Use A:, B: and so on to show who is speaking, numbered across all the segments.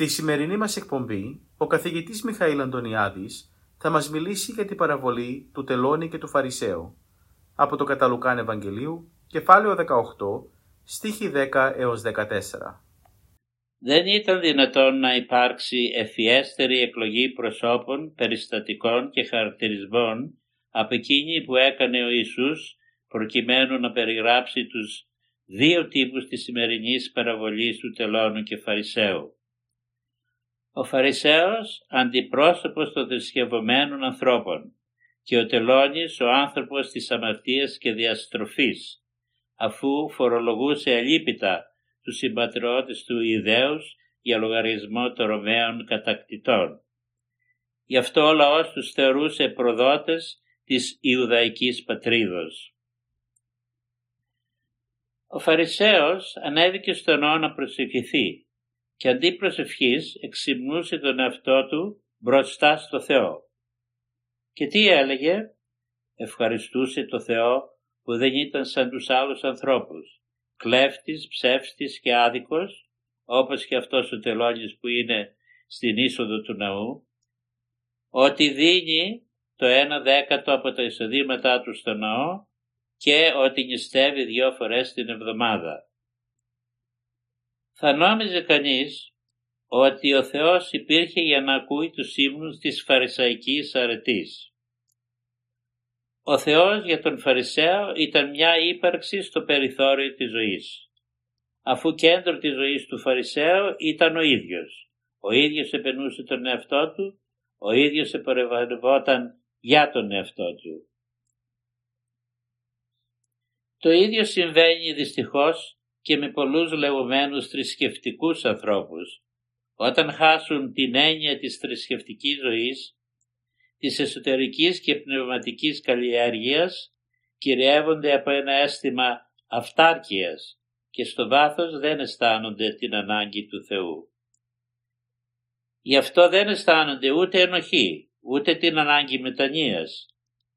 A: Στη σημερινή μας εκπομπή, ο καθηγητής Μιχαήλ Αντωνιάδης θα μας μιλήσει για την παραβολή του τελώνη και του Φαρισαίου από το Καταλουκάν Ευαγγελίου, κεφάλαιο 18, στίχη 10 έως 14.
B: Δεν ήταν δυνατόν να υπάρξει ευφιέστερη εκλογή προσώπων, περιστατικών και χαρακτηρισμών από εκείνη που έκανε ο Ιησούς προκειμένου να περιγράψει τους δύο τύπους της σημερινής παραβολής του τελώνου και Φαρισαίου. Ο Φαρισαίος αντιπρόσωπος των θρησκευωμένων ανθρώπων και ο τελώνης ο άνθρωπος της αμαρτίας και διαστροφής, αφού φορολογούσε αλίπητα τους συμπατριώτες του ιδέους για λογαριασμό των Ρωμαίων κατακτητών. Γι' αυτό ο λαός τους θεωρούσε προδότες της Ιουδαϊκής πατρίδος. Ο Φαρισαίος ανέβηκε στον νόμο να προσευχηθεί και αντί προσευχής εξυμνούσε τον εαυτό του μπροστά στο Θεό. Και τι έλεγε, ευχαριστούσε το Θεό που δεν ήταν σαν τους άλλους ανθρώπους, κλέφτης, ψεύστης και άδικος, όπως και αυτός ο τελώνης που είναι στην είσοδο του ναού, ότι δίνει το ένα δέκατο από τα εισοδήματά του στο ναό και ότι νηστεύει δύο φορές την εβδομάδα. Θα νόμιζε κανείς ότι ο Θεός υπήρχε για να ακούει τους ύμνους της φαρισαϊκής αρετής. Ο Θεός για τον Φαρισαίο ήταν μια ύπαρξη στο περιθώριο της ζωής. Αφού κέντρο της ζωής του Φαρισαίου ήταν ο ίδιος. Ο ίδιος επενούσε τον εαυτό του, ο ίδιος επορευόταν για τον εαυτό του. Το ίδιο συμβαίνει δυστυχώς και με πολλούς λεγόμενους θρησκευτικούς ανθρώπους. Όταν χάσουν την έννοια της θρησκευτικής ζωής, της εσωτερικής και πνευματικής καλλιέργειας, κυριεύονται από ένα αίσθημα αυτάρκειας και στο βάθος δεν αισθάνονται την ανάγκη του Θεού. Γι' αυτό δεν αισθάνονται ούτε ενοχή, ούτε την ανάγκη μετανοίας.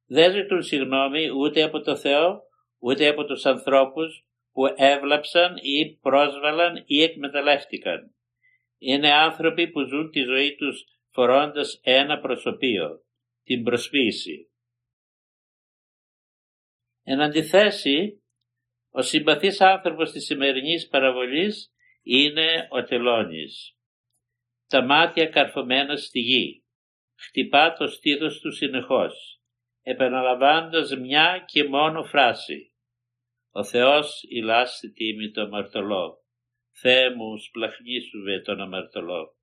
B: Δεν ζητούν συγγνώμη ούτε από το Θεό, ούτε από τους ανθρώπους που έβλαψαν ή πρόσβαλαν ή εκμεταλλεύτηκαν. Είναι άνθρωποι που ζουν τη ζωή τους φορώντας ένα προσωπείο, την προσποίηση. Εν αντιθέσει, ο συμπαθής άνθρωπος της σημερινής παραβολής είναι ο τελώνης. Τα μάτια καρφωμένα στη γη, χτυπά το στήθος του συνεχώς, επαναλαμβάνοντας μια και μόνο φράση. Ο Θεός ηλάστη τίμη το αμαρτωλό. Θεέ μου σπλαχνίσουβε τον αμαρτωλό.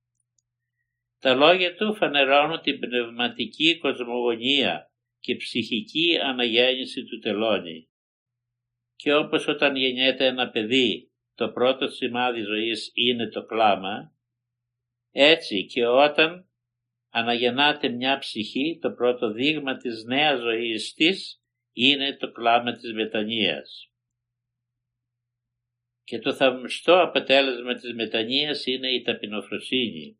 B: Τα λόγια του φανερώνουν την πνευματική κοσμογονία και ψυχική αναγέννηση του τελώνη. Και όπως όταν γεννιέται ένα παιδί το πρώτο σημάδι ζωής είναι το κλάμα, έτσι και όταν αναγεννάται μια ψυχή το πρώτο δείγμα της νέας ζωής της είναι το κλάμα της μετανοίας. Και το θαυμαστό αποτέλεσμα της μετανοίας είναι η ταπεινοφροσύνη.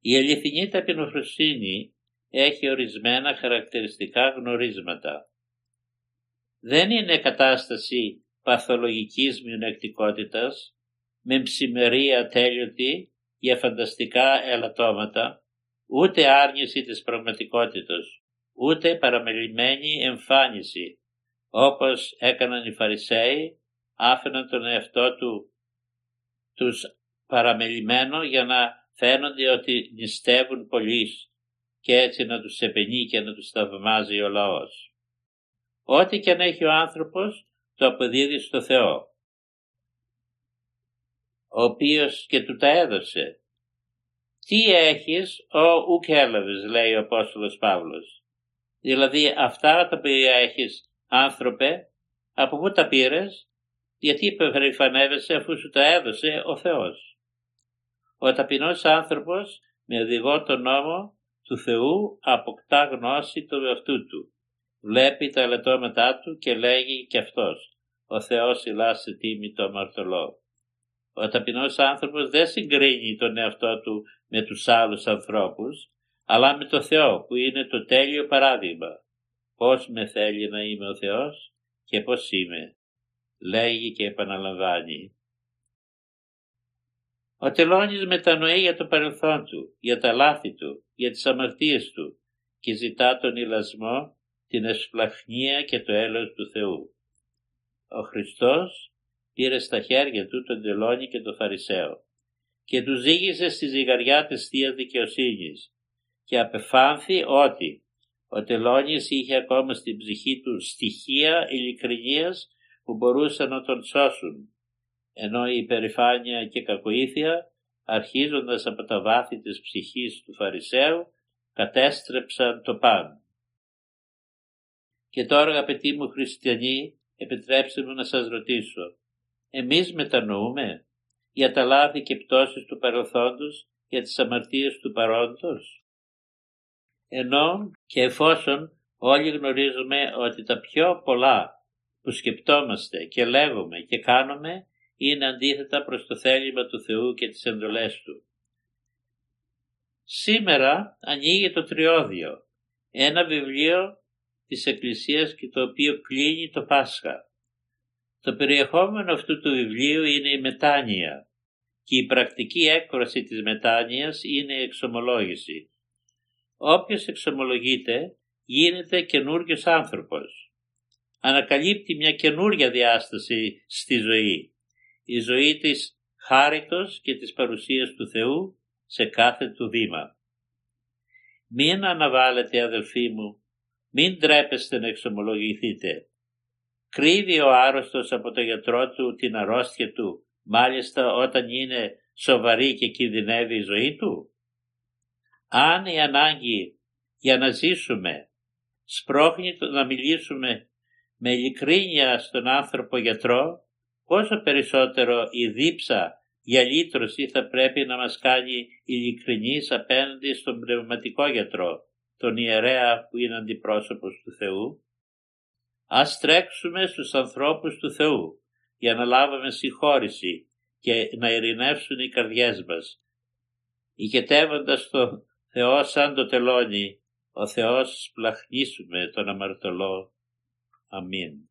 B: Η αληθινή ταπεινοφροσύνη έχει ορισμένα χαρακτηριστικά γνωρίσματα. Δεν είναι κατάσταση παθολογικής μειονεκτικότητας με ψημερία τέλειωτη για φανταστικά ελαττώματα, ούτε άρνηση της πραγματικότητας, ούτε παραμελημένη εμφάνιση, όπως έκαναν οι Φαρισαίοι άφηναν τον εαυτό του τους παραμελημένο για να φαίνονται ότι νηστεύουν πολλοί και έτσι να τους επενεί και να τους θαυμάζει ο λαός. Ό,τι και αν έχει ο άνθρωπος το αποδίδει στο Θεό, ο οποίος και του τα έδωσε Τι έχεις, ο ουκ έλαβες, λέει ο Απόστολος Παύλος. Δηλαδή αυτά τα οποία έχεις άνθρωπε, από πού τα πήρες, γιατί υπερηφανεύεσαι αφού σου τα έδωσε ο Θεός. Ο ταπεινός άνθρωπος με οδηγό τον νόμο του Θεού αποκτά γνώση του εαυτού του. Βλέπει τα ελαττώματά του και λέγει και αυτός «Ο Θεός ηλά σε τίμη το αμαρτωλό». Ο ταπεινός άνθρωπος δεν συγκρίνει τον εαυτό του με τους άλλους ανθρώπους, αλλά με το Θεό που είναι το τέλειο παράδειγμα. Πώς με θέλει να είμαι ο Θεός και πώς είμαι. Λέγει και επαναλαμβάνει. Ο τελώνης μετανοεί για το παρελθόν του, για τα λάθη του, για τις αμαρτίες του και ζητά τον ηλασμό, την εσπλαχνία και το έλεος του Θεού. Ο Χριστός πήρε στα χέρια του τον τελώνη και τον Φαρισαίο και τους ζήγησε στη ζυγαριά της Θείας Δικαιοσύνης και απεφάνθη ότι ο τελώνης είχε ακόμα στην ψυχή του στοιχεία ειλικρινίας που μπορούσαν να τον σώσουν ενώ η υπερηφάνεια και κακοήθεια αρχίζοντας από τα βάθη της ψυχής του Φαρισαίου κατέστρεψαν το πάνω. Και τώρα αγαπητοί μου χριστιανοί επιτρέψτε μου να σας ρωτήσω εμείς μετανοούμε για τα λάθη και πτώσεις του παρελθόντος για τις αμαρτίες του παρόντος; Ενώ και εφόσον όλοι γνωρίζουμε ότι τα πιο πολλά που σκεπτόμαστε και λέγουμε και κάνουμε είναι αντίθετα προς το θέλημα του Θεού και τις εντολές Του. Σήμερα ανοίγει το Τριώδιο, ένα βιβλίο της Εκκλησίας και το οποίο κλείνει το Πάσχα. Το περιεχόμενο αυτού του βιβλίου είναι η μετάνοια και η πρακτική έκφραση της μετάνοιας είναι η εξομολόγηση. Όποιος εξομολογείται γίνεται καινούριο άνθρωπος. Ανακαλύπτει μια καινούρια διάσταση στη ζωή η ζωή της χάριτος και της παρουσίας του Θεού σε κάθε του βήμα. Μην αναβάλλετε αδελφοί μου, μην τρέπεστε να εξομολογηθείτε. Κρύβει ο άρρωστος από το γιατρό του την αρρώστια του, μάλιστα όταν είναι σοβαρή και κινδυνεύει η ζωή του. Αν η ανάγκη για να ζήσουμε σπρώχνει το να μιλήσουμε με ειλικρίνεια στον άνθρωπο γιατρό, πόσο περισσότερο η δίψα για λύτρωση θα πρέπει να μας κάνει ειλικρινείς απέναντι στον πνευματικό γιατρό, τον ιερέα που είναι αντιπρόσωπος του Θεού. Ας τρέξουμε στους ανθρώπους του Θεού για να λάβουμε συγχώρηση και να ειρηνεύσουν οι καρδιές μας. Ηγετεύοντας το Θεό σαν το τελώνει, ο Θεός σπλαχνίσουμε τον αμαρτωλό.
C: Amin.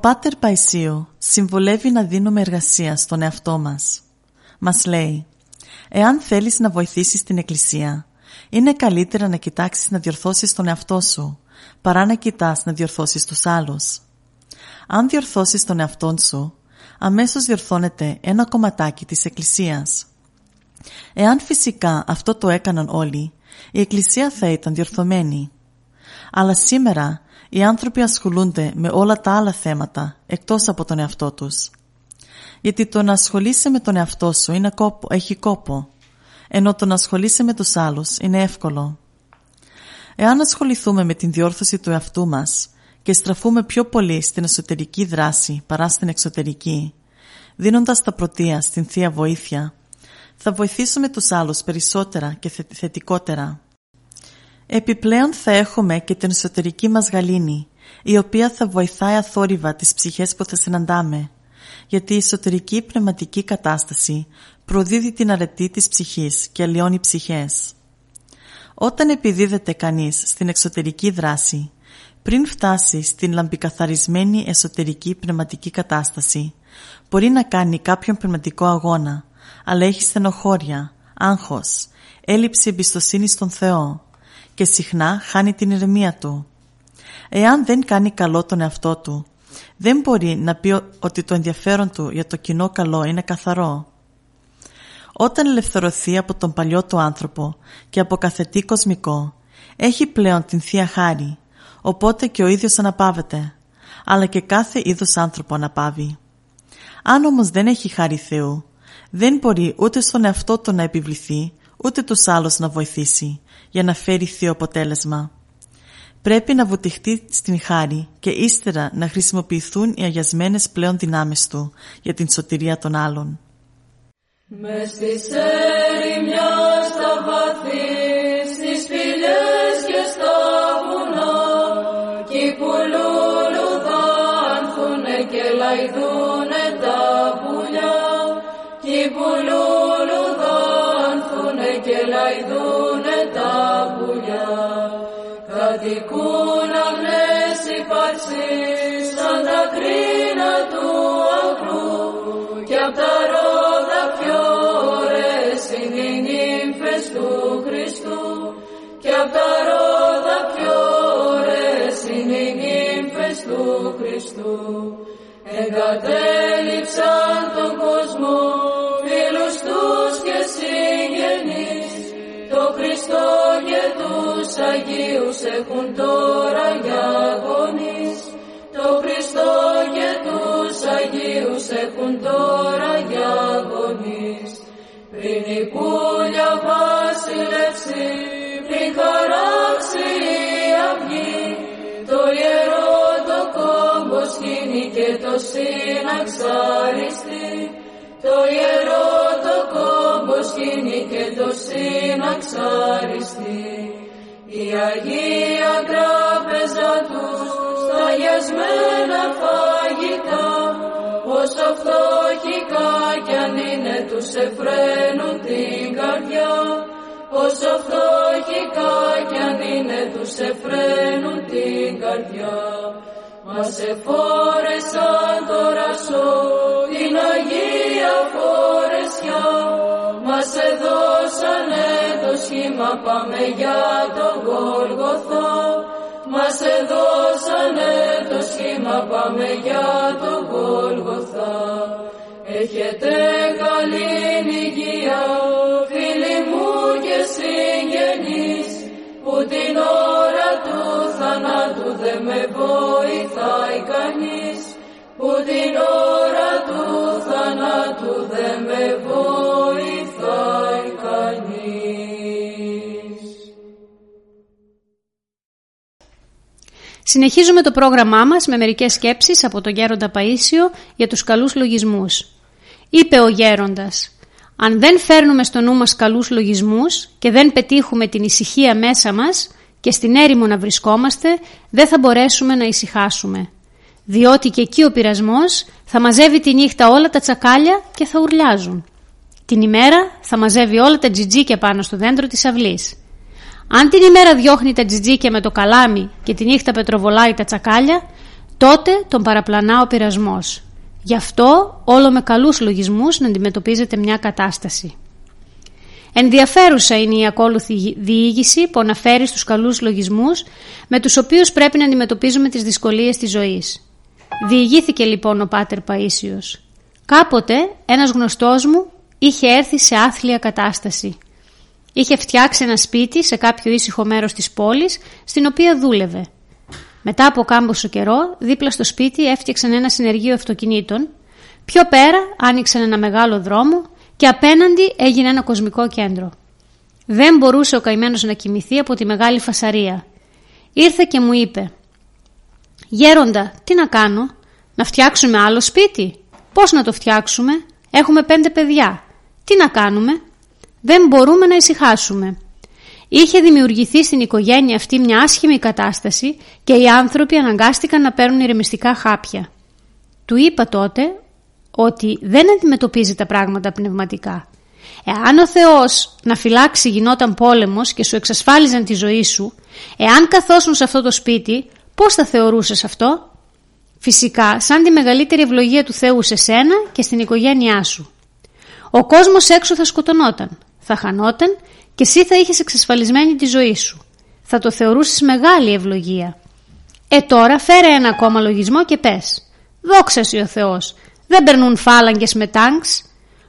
C: Πάτερ Παϊσίου συμβολεύει να δίνουμε εργασία στον εαυτό μας. Μας λέει «Εάν θέλεις να βοηθήσεις την Εκκλησία, είναι καλύτερα να κοιτάξεις να διορθώσεις τον εαυτό σου, παρά να κοιτάς να διορθώσεις τους άλλους. Αν διορθώσεις τον εαυτό σου, αμέσως διορθώνεται ένα κομματάκι της Εκκλησίας. Εάν φυσικά αυτό το έκαναν όλοι, η Εκκλησία θα ήταν διορθωμένη. Αλλά σήμερα οι άνθρωποι ασχολούνται με όλα τα άλλα θέματα εκτός από τον εαυτό τους. Γιατί το να ασχολείσαι με τον εαυτό σου είναι κόπο, έχει κόπο, ενώ το να ασχολείσαι με τους άλλους είναι εύκολο. Εάν ασχοληθούμε με την διόρθωση του εαυτού μας και στραφούμε πιο πολύ στην εσωτερική δράση παρά στην εξωτερική, δίνοντας τα πρωτεία στην Θεία Βοήθεια, θα βοηθήσουμε τους άλλους περισσότερα και θετικότερα. Επιπλέον θα έχουμε και την εσωτερική μας γαλήνη, η οποία θα βοηθάει αθόρυβα τις ψυχές που θα συναντάμε, γιατί η εσωτερική πνευματική κατάσταση προδίδει την αρετή της ψυχής και αλλοιώνει ψυχές. Όταν επιδίδεται κανείς στην εξωτερική δράση, πριν φτάσει στην λαμπικαθαρισμένη εσωτερική πνευματική κατάσταση, μπορεί να κάνει κάποιον πνευματικό αγώνα, αλλά έχει στενοχώρια, άγχος, έλλειψη εμπιστοσύνης στον Θεό και συχνά χάνει την ηρεμία του. Εάν δεν κάνει καλό τον εαυτό του, δεν μπορεί να πει ότι το ενδιαφέρον του για το κοινό καλό είναι καθαρό. Όταν ελευθερωθεί από τον παλιό του άνθρωπο και από καθετή κοσμικό, έχει πλέον την Θεία Χάρη, οπότε και ο ίδιος αναπαύεται, αλλά και κάθε είδους άνθρωπο αναπαύει. Αν όμως δεν έχει χάρη Θεού, δεν μπορεί ούτε στον εαυτό του να επιβληθεί, ούτε τους άλλους να βοηθήσει, για να φέρει θείο αποτέλεσμα. Πρέπει να βουτυχτεί στην χάρη και ύστερα να χρησιμοποιηθούν οι αγιασμένες πλέον δυνάμεις του για την σωτηρία των άλλων.
D: Με στις ερημιά στα βαθύς, στις σπηλιές και στα βουνά, κι που λουλουδάνθουνε και λαϊδούνε τα πουλιά, κι που λουλουδάνθουνε και λαϊδούνε τα πουλιά, κατοικούν αγνές υπάρξεις σαν τα κρίνα του αγρού, κι απ' τα ρόδα πιο ωραίες είναι οι νύμφες του Χριστού. Και απ' τα ρόδα πιο ωραίες είναι οι νύμφες του Χριστού. Εγκατέλειψαν τον κόσμο Αγίους έχουν τώρα για γονείς το Χριστό και τους Αγίους έχουν τώρα για γονείς. Πριν η πουλια βασιλεύσει, πριν χαράξει η αυγή, το ιερό το κόμπο σκήνει και το συναξαριστεί. Το ιερό το κόμπο σκήνει και το συναξαριστεί. Η Αγία Τράπεζα τους αγιασμένα φαγητά. Όσο φτωχικά κι αν είναι τους εφραίνουν την καρδιά. Όσο φτωχικά κι αν είναι τους εφραίνουν την καρδιά. Μας εφόρεσαν τώρα σω την Αγία Φορεσιά το σχήμα πάμε για το Γολγοθά μας εδώσανε το σχήμα πάμε για το Γολγοθά. Έχετε καλή υγεία, φίλοι μου και συγγενείς, που την ώρα του θανάτου δεν με βοηθάει κανείς, που την ώρα του θανάτου δεν με βοηθάει
E: Συνεχίζουμε το πρόγραμμά μας με μερικές σκέψεις από τον Γέροντα Παΐσιο για τους καλούς λογισμούς. Είπε ο Γέροντας «Αν δεν φέρνουμε στο νου μας καλούς λογισμούς και δεν πετύχουμε την ησυχία μέσα μας και στην έρημο να βρισκόμαστε, δεν θα μπορέσουμε να ησυχάσουμε. Διότι και εκεί ο πειρασμός θα μαζεύει τη νύχτα όλα τα τσακάλια και θα ουρλιάζουν. Την ημέρα θα μαζεύει όλα τα τζιτζίκια πάνω στο δέντρο της αυλής. Αν την ημέρα διώχνει τα τζιτζίκια με το καλάμι και τη νύχτα πετροβολάει τα τσακάλια, τότε τον παραπλανά ο πειρασμός. Γι' αυτό όλο με καλούς λογισμούς να αντιμετωπίζετε μια κατάσταση. Ενδιαφέρουσα είναι η ακόλουθη διήγηση που αναφέρει στους καλούς λογισμούς με τους οποίους πρέπει να αντιμετωπίζουμε τις δυσκολίες της ζωής. Διηγήθηκε λοιπόν ο Πάτερ Παΐσιος. Κάποτε ένας γνωστός μου είχε έρθει σε άθλια κατάσταση. Είχε φτιάξει ένα σπίτι σε κάποιο ήσυχο μέρος της πόλης στην οποία δούλευε. Μετά από κάμποσο καιρό, δίπλα στο σπίτι έφτιαξαν ένα συνεργείο αυτοκινήτων. Πιο πέρα άνοιξαν ένα μεγάλο δρόμο και απέναντι έγινε ένα κοσμικό κέντρο. Δεν μπορούσε ο καημένος να κοιμηθεί από τη μεγάλη φασαρία. Ήρθε και μου είπε «Γέροντα, τι να κάνω, να φτιάξουμε άλλο σπίτι, πώς να το φτιάξουμε, έχουμε πέντε παιδιά, τι να κάνουμε» δεν μπορούμε να ησυχάσουμε. Είχε δημιουργηθεί στην οικογένεια αυτή μια άσχημη κατάσταση και οι άνθρωποι αναγκάστηκαν να παίρνουν ηρεμιστικά χάπια. Του είπα τότε ότι δεν αντιμετωπίζει τα πράγματα πνευματικά. Εάν ο Θεός να φυλάξει γινόταν πόλεμος και σου εξασφάλιζαν τη ζωή σου, εάν καθόσουν σε αυτό το σπίτι, πώς θα θεωρούσες αυτό; Φυσικά, σαν τη μεγαλύτερη ευλογία του Θεού σε σένα και στην οικογένειά σου. Ο κόσμος έξω θα σκοτωνόταν, θα χανόταν και εσύ θα είχες εξασφαλισμένη τη ζωή σου. Θα το θεωρούσες μεγάλη ευλογία. Ε τώρα φέρε ένα ακόμα λογισμό και πες. Δόξα ο Θεός. Δεν περνούν φάλαγγες με τάγκς.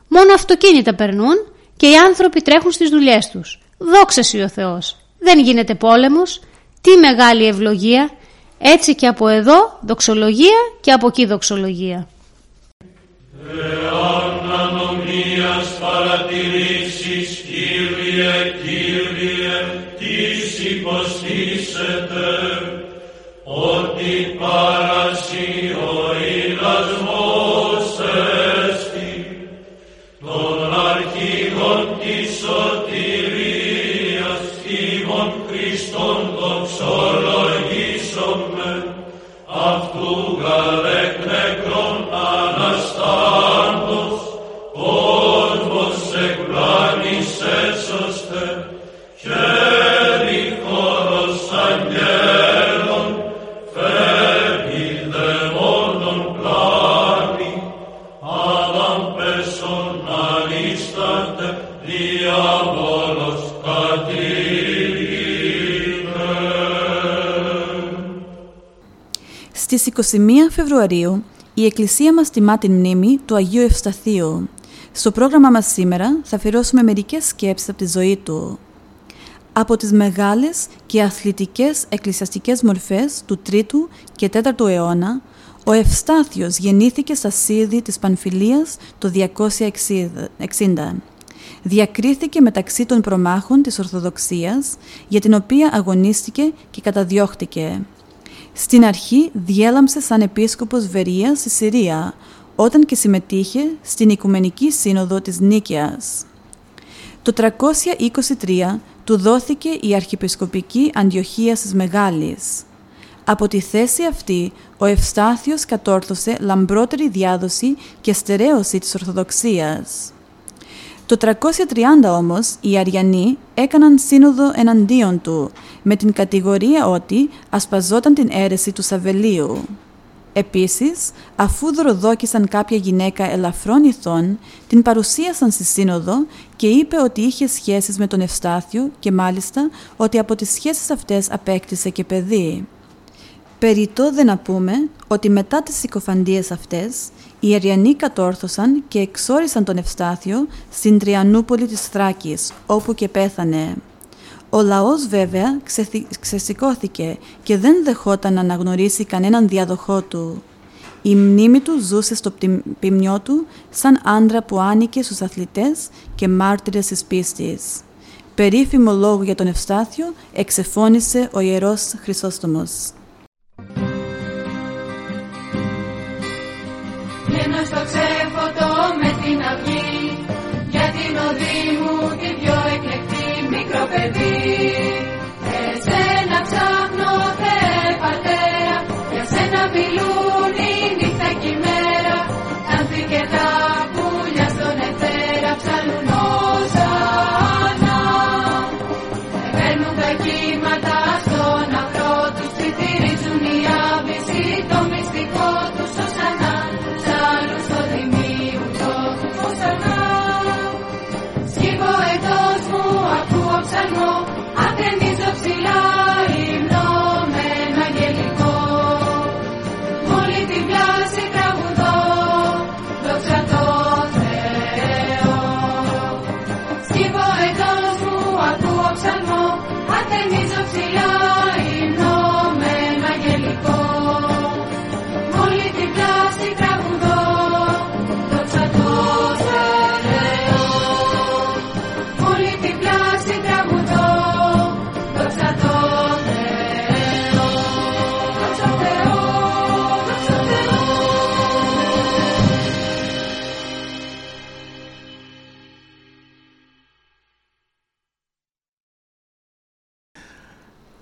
E: Μόνο αυτοκίνητα περνούν και οι άνθρωποι τρέχουν στις δουλειές τους. Δόξα ο Θεός. Δεν γίνεται πόλεμος. Τι μεγάλη ευλογία. Έτσι και από εδώ δοξολογία και από εκεί δοξολογία.
F: Εάν ανομίας παρατηρήσεις, Κύριε, Κύριε, τις υποστήσετε, ότι παρασύ
G: Στις 21 Φεβρουαρίου η Εκκλησία μας τιμά την μνήμη του Αγίου Ευσταθείου. Στο πρόγραμμα μας σήμερα θα αφιερώσουμε μερικές σκέψεις από τη ζωή του. Από τις μεγάλες και αθλητικές εκκλησιαστικές μορφές του 3ου και 4ου αιώνα, ο Ευστάθιος γεννήθηκε στα Σίδη της Πανφιλίας το 260. Διακρίθηκε μεταξύ των προμάχων της Ορθοδοξίας, για την οποία αγωνίστηκε και καταδιώχτηκε. Στην αρχή διέλαμψε σαν επίσκοπος Βερίας στη Συρία, όταν και συμμετείχε στην Οικουμενική Σύνοδο της Νίκαιας. Το 323 του δόθηκε η Αρχιεπισκοπική Αντιοχία της Μεγάλης. Από τη θέση αυτή, ο Ευστάθιος κατόρθωσε λαμπρότερη διάδοση και στερέωση της Ορθοδοξίας. Το 330 όμως οι Αριανοί έκαναν σύνοδο εναντίον του με την κατηγορία ότι ασπαζόταν την αίρεση του Σαβελίου. Επίσης, αφού δωροδόκησαν κάποια γυναίκα ελαφρών ηθών, την παρουσίασαν στη σύνοδο και είπε ότι είχε σχέσεις με τον Ευστάθιο και μάλιστα ότι από τις σχέσεις αυτές απέκτησε και παιδί. Περιττό δεν να πούμε ότι μετά τις συκοφαντίες αυτές, οι Αριανοί κατόρθωσαν και εξόρισαν τον Ευστάθιο στην Τριανούπολη της Θράκης, όπου και πέθανε. Ο λαός βέβαια ξεθυ... ξεσηκώθηκε και δεν δεχόταν να αναγνωρίσει κανέναν διαδοχό του. Η μνήμη του ζούσε στο ποιμνιό του σαν άντρα που άνοικε στους αθλητές και μάρτυρες της πίστης. Περίφημο λόγο για τον Ευστάθιο εξεφώνησε ο Ιερός Χρυσόστομος.
H: Βγαίνω στο ξέφωτο με την αυγή. Για την οδή μου την πιο εκλεκτή μικρό παιδί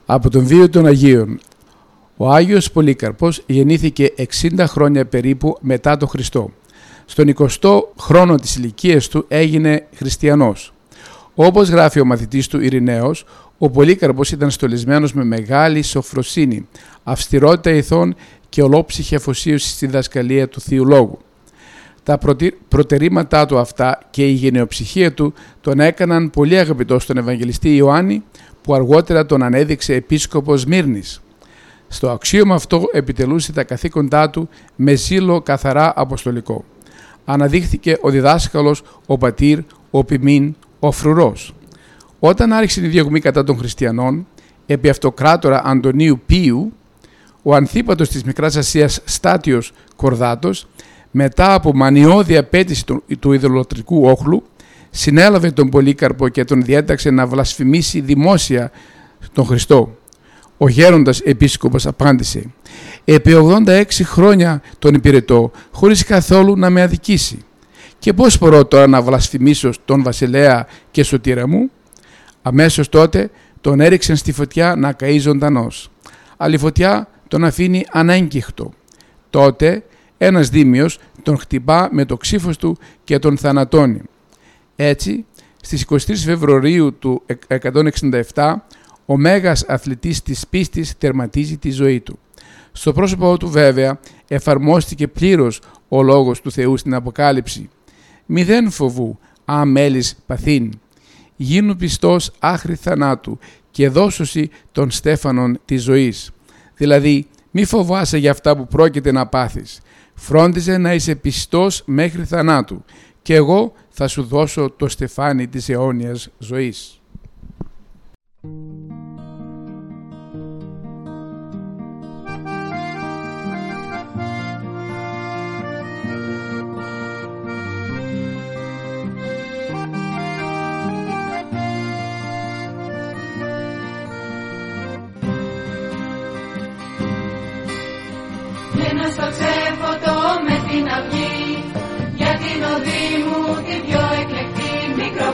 I: Από τον βίο των Αγίων. Ο Άγιος Πολύκαρπος γεννήθηκε 60 χρόνια περίπου μετά τον Χριστό. στον 20ο χρόνο της ηλικίας του έγινε χριστιανός. Όπως γράφει ο μαθητής του Ειρηναίος, ο Πολύκαρπος ήταν στολισμένος με μεγάλη σοφροσύνη, αυστηρότητα ηθών και ολόψυχη αφοσίωση στη δασκαλία του Θείου Λόγου. Τα προτερήματά του αυτά και η γενεοψυχία του τον έκαναν πολύ αγαπητό στον Ευαγγελιστή Ιωάννη που αργότερα τον ανέδειξε επίσκοπος Μύρνης. Στο αξίωμα αυτό επιτελούσε τα καθήκοντά του με ζήλο καθαρά αποστολικό. Αναδείχθηκε ο διδάσκαλος, ο πατήρ, ο ποιμήν, ο φρουρός. Όταν άρχισε η διωγμή κατά των χριστιανών, επί αυτοκράτορα Αντωνίου Πίου, ο ανθίπατος της Μικράς Ασίας Στάτιος Κορδάτος, μετά από μανιώδη απέτηση του, του ιδωλοτρικού όχλου, συνέλαβε τον Πολύκαρπο και τον διέταξε να βλασφημίσει δημόσια τον Χριστό. Ο γέροντας επίσκοπος απάντησε «Επί 86 χρόνια τον υπηρετώ χωρίς καθόλου να με αδικήσει. Και πώς μπορώ τώρα να βλασφημίσω τον βασιλέα και σωτήρα μου» Αμέσως τότε τον έριξαν στη φωτιά να καεί ζωντανός. Αλλά η φωτιά τον αφήνει ανέγκυχτο. Τότε ένας δήμιος τον χτυπά με το ξύφος του και τον θανατώνει. Έτσι, στις 23 Φεβρουαρίου του 167, ο μέγας αθλητής της πίστης τερματίζει τη ζωή του. Στο πρόσωπό του βέβαια εφαρμόστηκε πλήρως ο λόγος του Θεού στην Αποκάλυψη. Μηδέν φοβού, αμέλης παθήν γίνου πιστός άχρη θανάτου και δώσωση των στέφανων της ζωής. Δηλαδή, μη φοβάσαι για αυτά που πρόκειται να πάθεις. Φρόντιζε να είσαι πιστός μέχρι θανάτου και εγώ θα σου δώσω το στεφάνι της αιώνιας ζωής.
H: στο ξέφωτο με την αυγή για την οδή μου την πιο εκλεκτή μικρό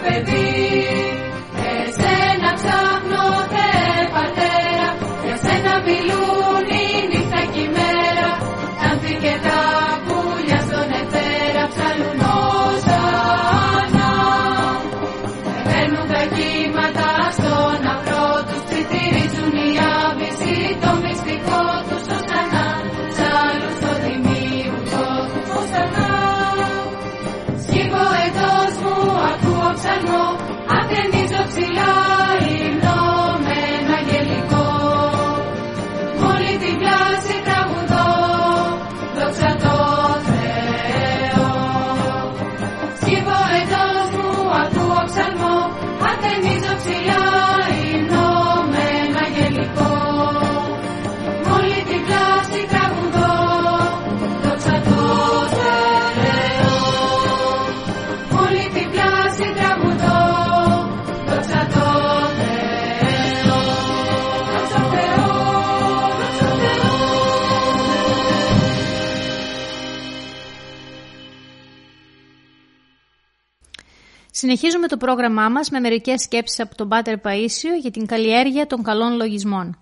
E: Συνεχίζουμε το πρόγραμμά μας με μερικές σκέψεις από τον Πάτερ Παΐσιο για την καλλιέργεια των καλών λογισμών.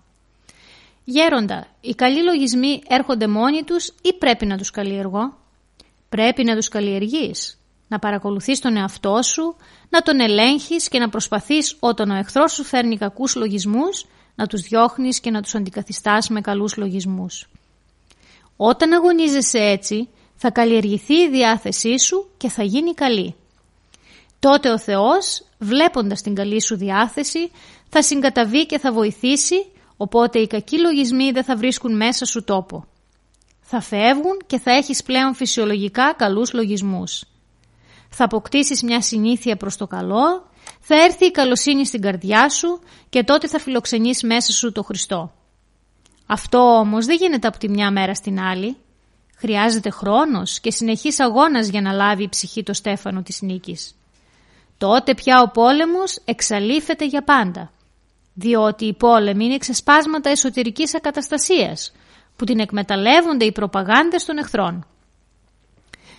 E: Γέροντα, οι καλοί λογισμοί έρχονται μόνοι τους ή πρέπει να τους καλλιεργώ; Πρέπει να τους καλλιεργείς, να παρακολουθείς τον εαυτό σου, να τον ελέγχεις και να προσπαθείς όταν ο εχθρός σου φέρνει κακούς λογισμούς, να τους διώχνεις και να τους αντικαθιστάς με καλούς λογισμούς. Όταν αγωνίζεσαι έτσι, θα καλλιεργηθεί η διάθεσή σου και θα γίνει καλή. Τότε ο Θεός, βλέποντας την καλή σου διάθεση, θα συγκαταβεί και θα βοηθήσει, οπότε οι κακοί λογισμοί δεν θα βρίσκουν μέσα σου τόπο. Θα φεύγουν και θα έχεις πλέον φυσιολογικά καλούς λογισμούς. Θα αποκτήσεις μια συνήθεια προς το καλό, θα έρθει η καλοσύνη στην καρδιά σου και τότε θα φιλοξενείς μέσα σου το Χριστό. Αυτό όμως δεν γίνεται από τη μια μέρα στην άλλη. Χρειάζεται χρόνος και συνεχής αγώνας για να λάβει η ψυχή το στέφανο της νίκης. Τότε πια ο πόλεμος εξαλείφεται για πάντα. Διότι οι πόλεμοι είναι ξεσπάσματα εσωτερικής ακαταστασίας που την εκμεταλλεύονται οι προπαγάνδες των εχθρών.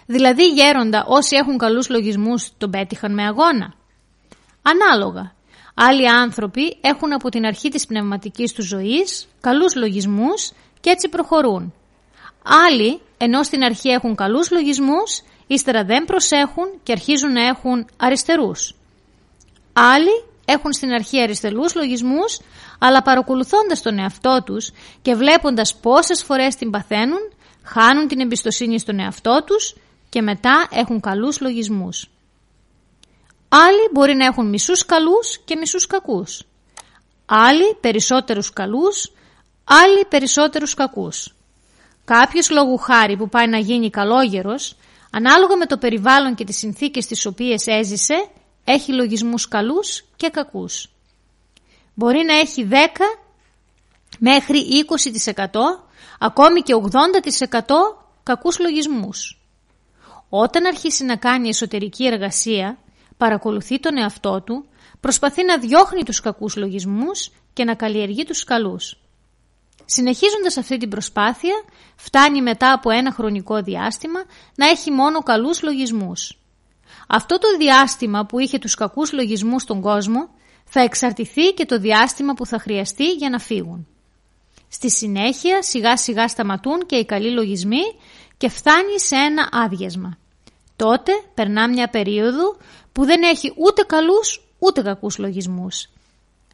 E: Δηλαδή γέροντα όσοι έχουν καλούς λογισμούς τον πέτυχαν με αγώνα. Ανάλογα. Άλλοι άνθρωποι έχουν από την αρχή της πνευματικής τους ζωής καλούς λογισμούς και έτσι προχωρούν. Άλλοι, ενώ στην αρχή έχουν καλούς λογισμούς, ύστερα δεν προσέχουν και αρχίζουν να έχουν αριστερούς. Άλλοι έχουν στην αρχή αριστερούς λογισμούς, αλλά παρακολουθώντας τον εαυτό τους και βλέποντας πόσες φορές την παθαίνουν, χάνουν την εμπιστοσύνη στον εαυτό τους και μετά έχουν καλούς λογισμούς. Άλλοι μπορεί να έχουν μισούς καλούς και μισούς κακούς. Άλλοι περισσότερους καλούς, άλλοι περισσότερους κακούς. Κάποιος λόγου χάρη που πάει να γίνει καλόγερος, ανάλογα με το περιβάλλον και τις συνθήκες τις οποίες έζησε, έχει λογισμούς καλούς και κακούς. Μπορεί να έχει 10 μέχρι 20% ακόμη και 80% κακούς λογισμούς. Όταν αρχίσει να κάνει εσωτερική εργασία, παρακολουθεί τον εαυτό του, προσπαθεί να διώχνει τους κακούς λογισμούς και να καλλιεργεί τους καλούς. Συνεχίζοντας αυτή την προσπάθεια, φτάνει μετά από ένα χρονικό διάστημα να έχει μόνο καλούς λογισμούς. Αυτό το διάστημα που είχε τους κακούς λογισμούς στον κόσμο θα εξαρτηθεί και το διάστημα που θα χρειαστεί για να φύγουν. Στη συνέχεια σιγά σιγά σταματούν και οι καλοί λογισμοί και φτάνει σε ένα άδειασμα. Τότε περνά μια περίοδο που δεν έχει ούτε καλούς ούτε κακούς λογισμούς.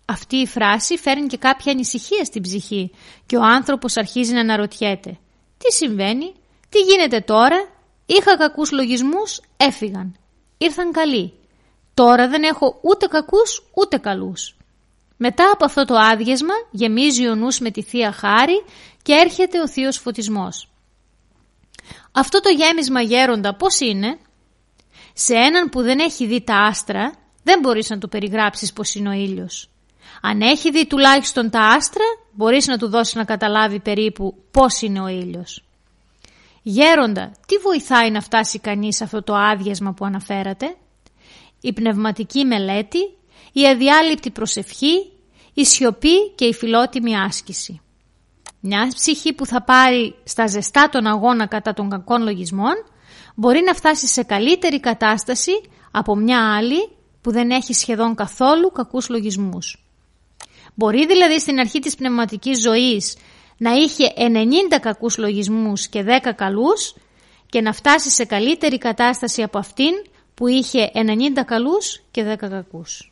E: Αυτή η φράση φέρνει και κάποια ανησυχία στην ψυχή και ο άνθρωπος αρχίζει να αναρωτιέται. Τι συμβαίνει, τι γίνεται τώρα, είχα κακούς λογισμούς, έφυγαν. Ήρθαν καλοί. Τώρα δεν έχω ούτε κακούς ούτε καλούς. Μετά από αυτό το άδειασμα γεμίζει ο νους με τη Θεία Χάρη και έρχεται ο Θείος Φωτισμός. Αυτό το γέμισμα γέροντα πώς είναι; Σε έναν που δεν έχει δει τα άστρα δεν μπορείς να του περιγράψεις πώς είναι ο ήλιος. Αν έχει δει τουλάχιστον τα άστρα μπορείς να του δώσεις να καταλάβει περίπου πώς είναι ο ήλιος. Γέροντα, τι βοηθάει να φτάσει κανείς σε αυτό το άδειασμα που αναφέρατε; Η πνευματική μελέτη, η αδιάλειπτη προσευχή, η σιωπή και η φιλότιμη άσκηση. Μια ψυχή που θα πάρει στα ζεστά τον αγώνα κατά των κακών λογισμών μπορεί να φτάσει σε καλύτερη κατάσταση από μια άλλη που δεν έχει σχεδόν καθόλου κακούς λογισμούς. Μπορεί δηλαδή στην αρχή της πνευματικής ζωής να είχε 90 κακούς λογισμούς και 10 καλούς και να φτάσει σε καλύτερη κατάσταση από αυτήν που είχε 90 καλούς και 10 κακούς.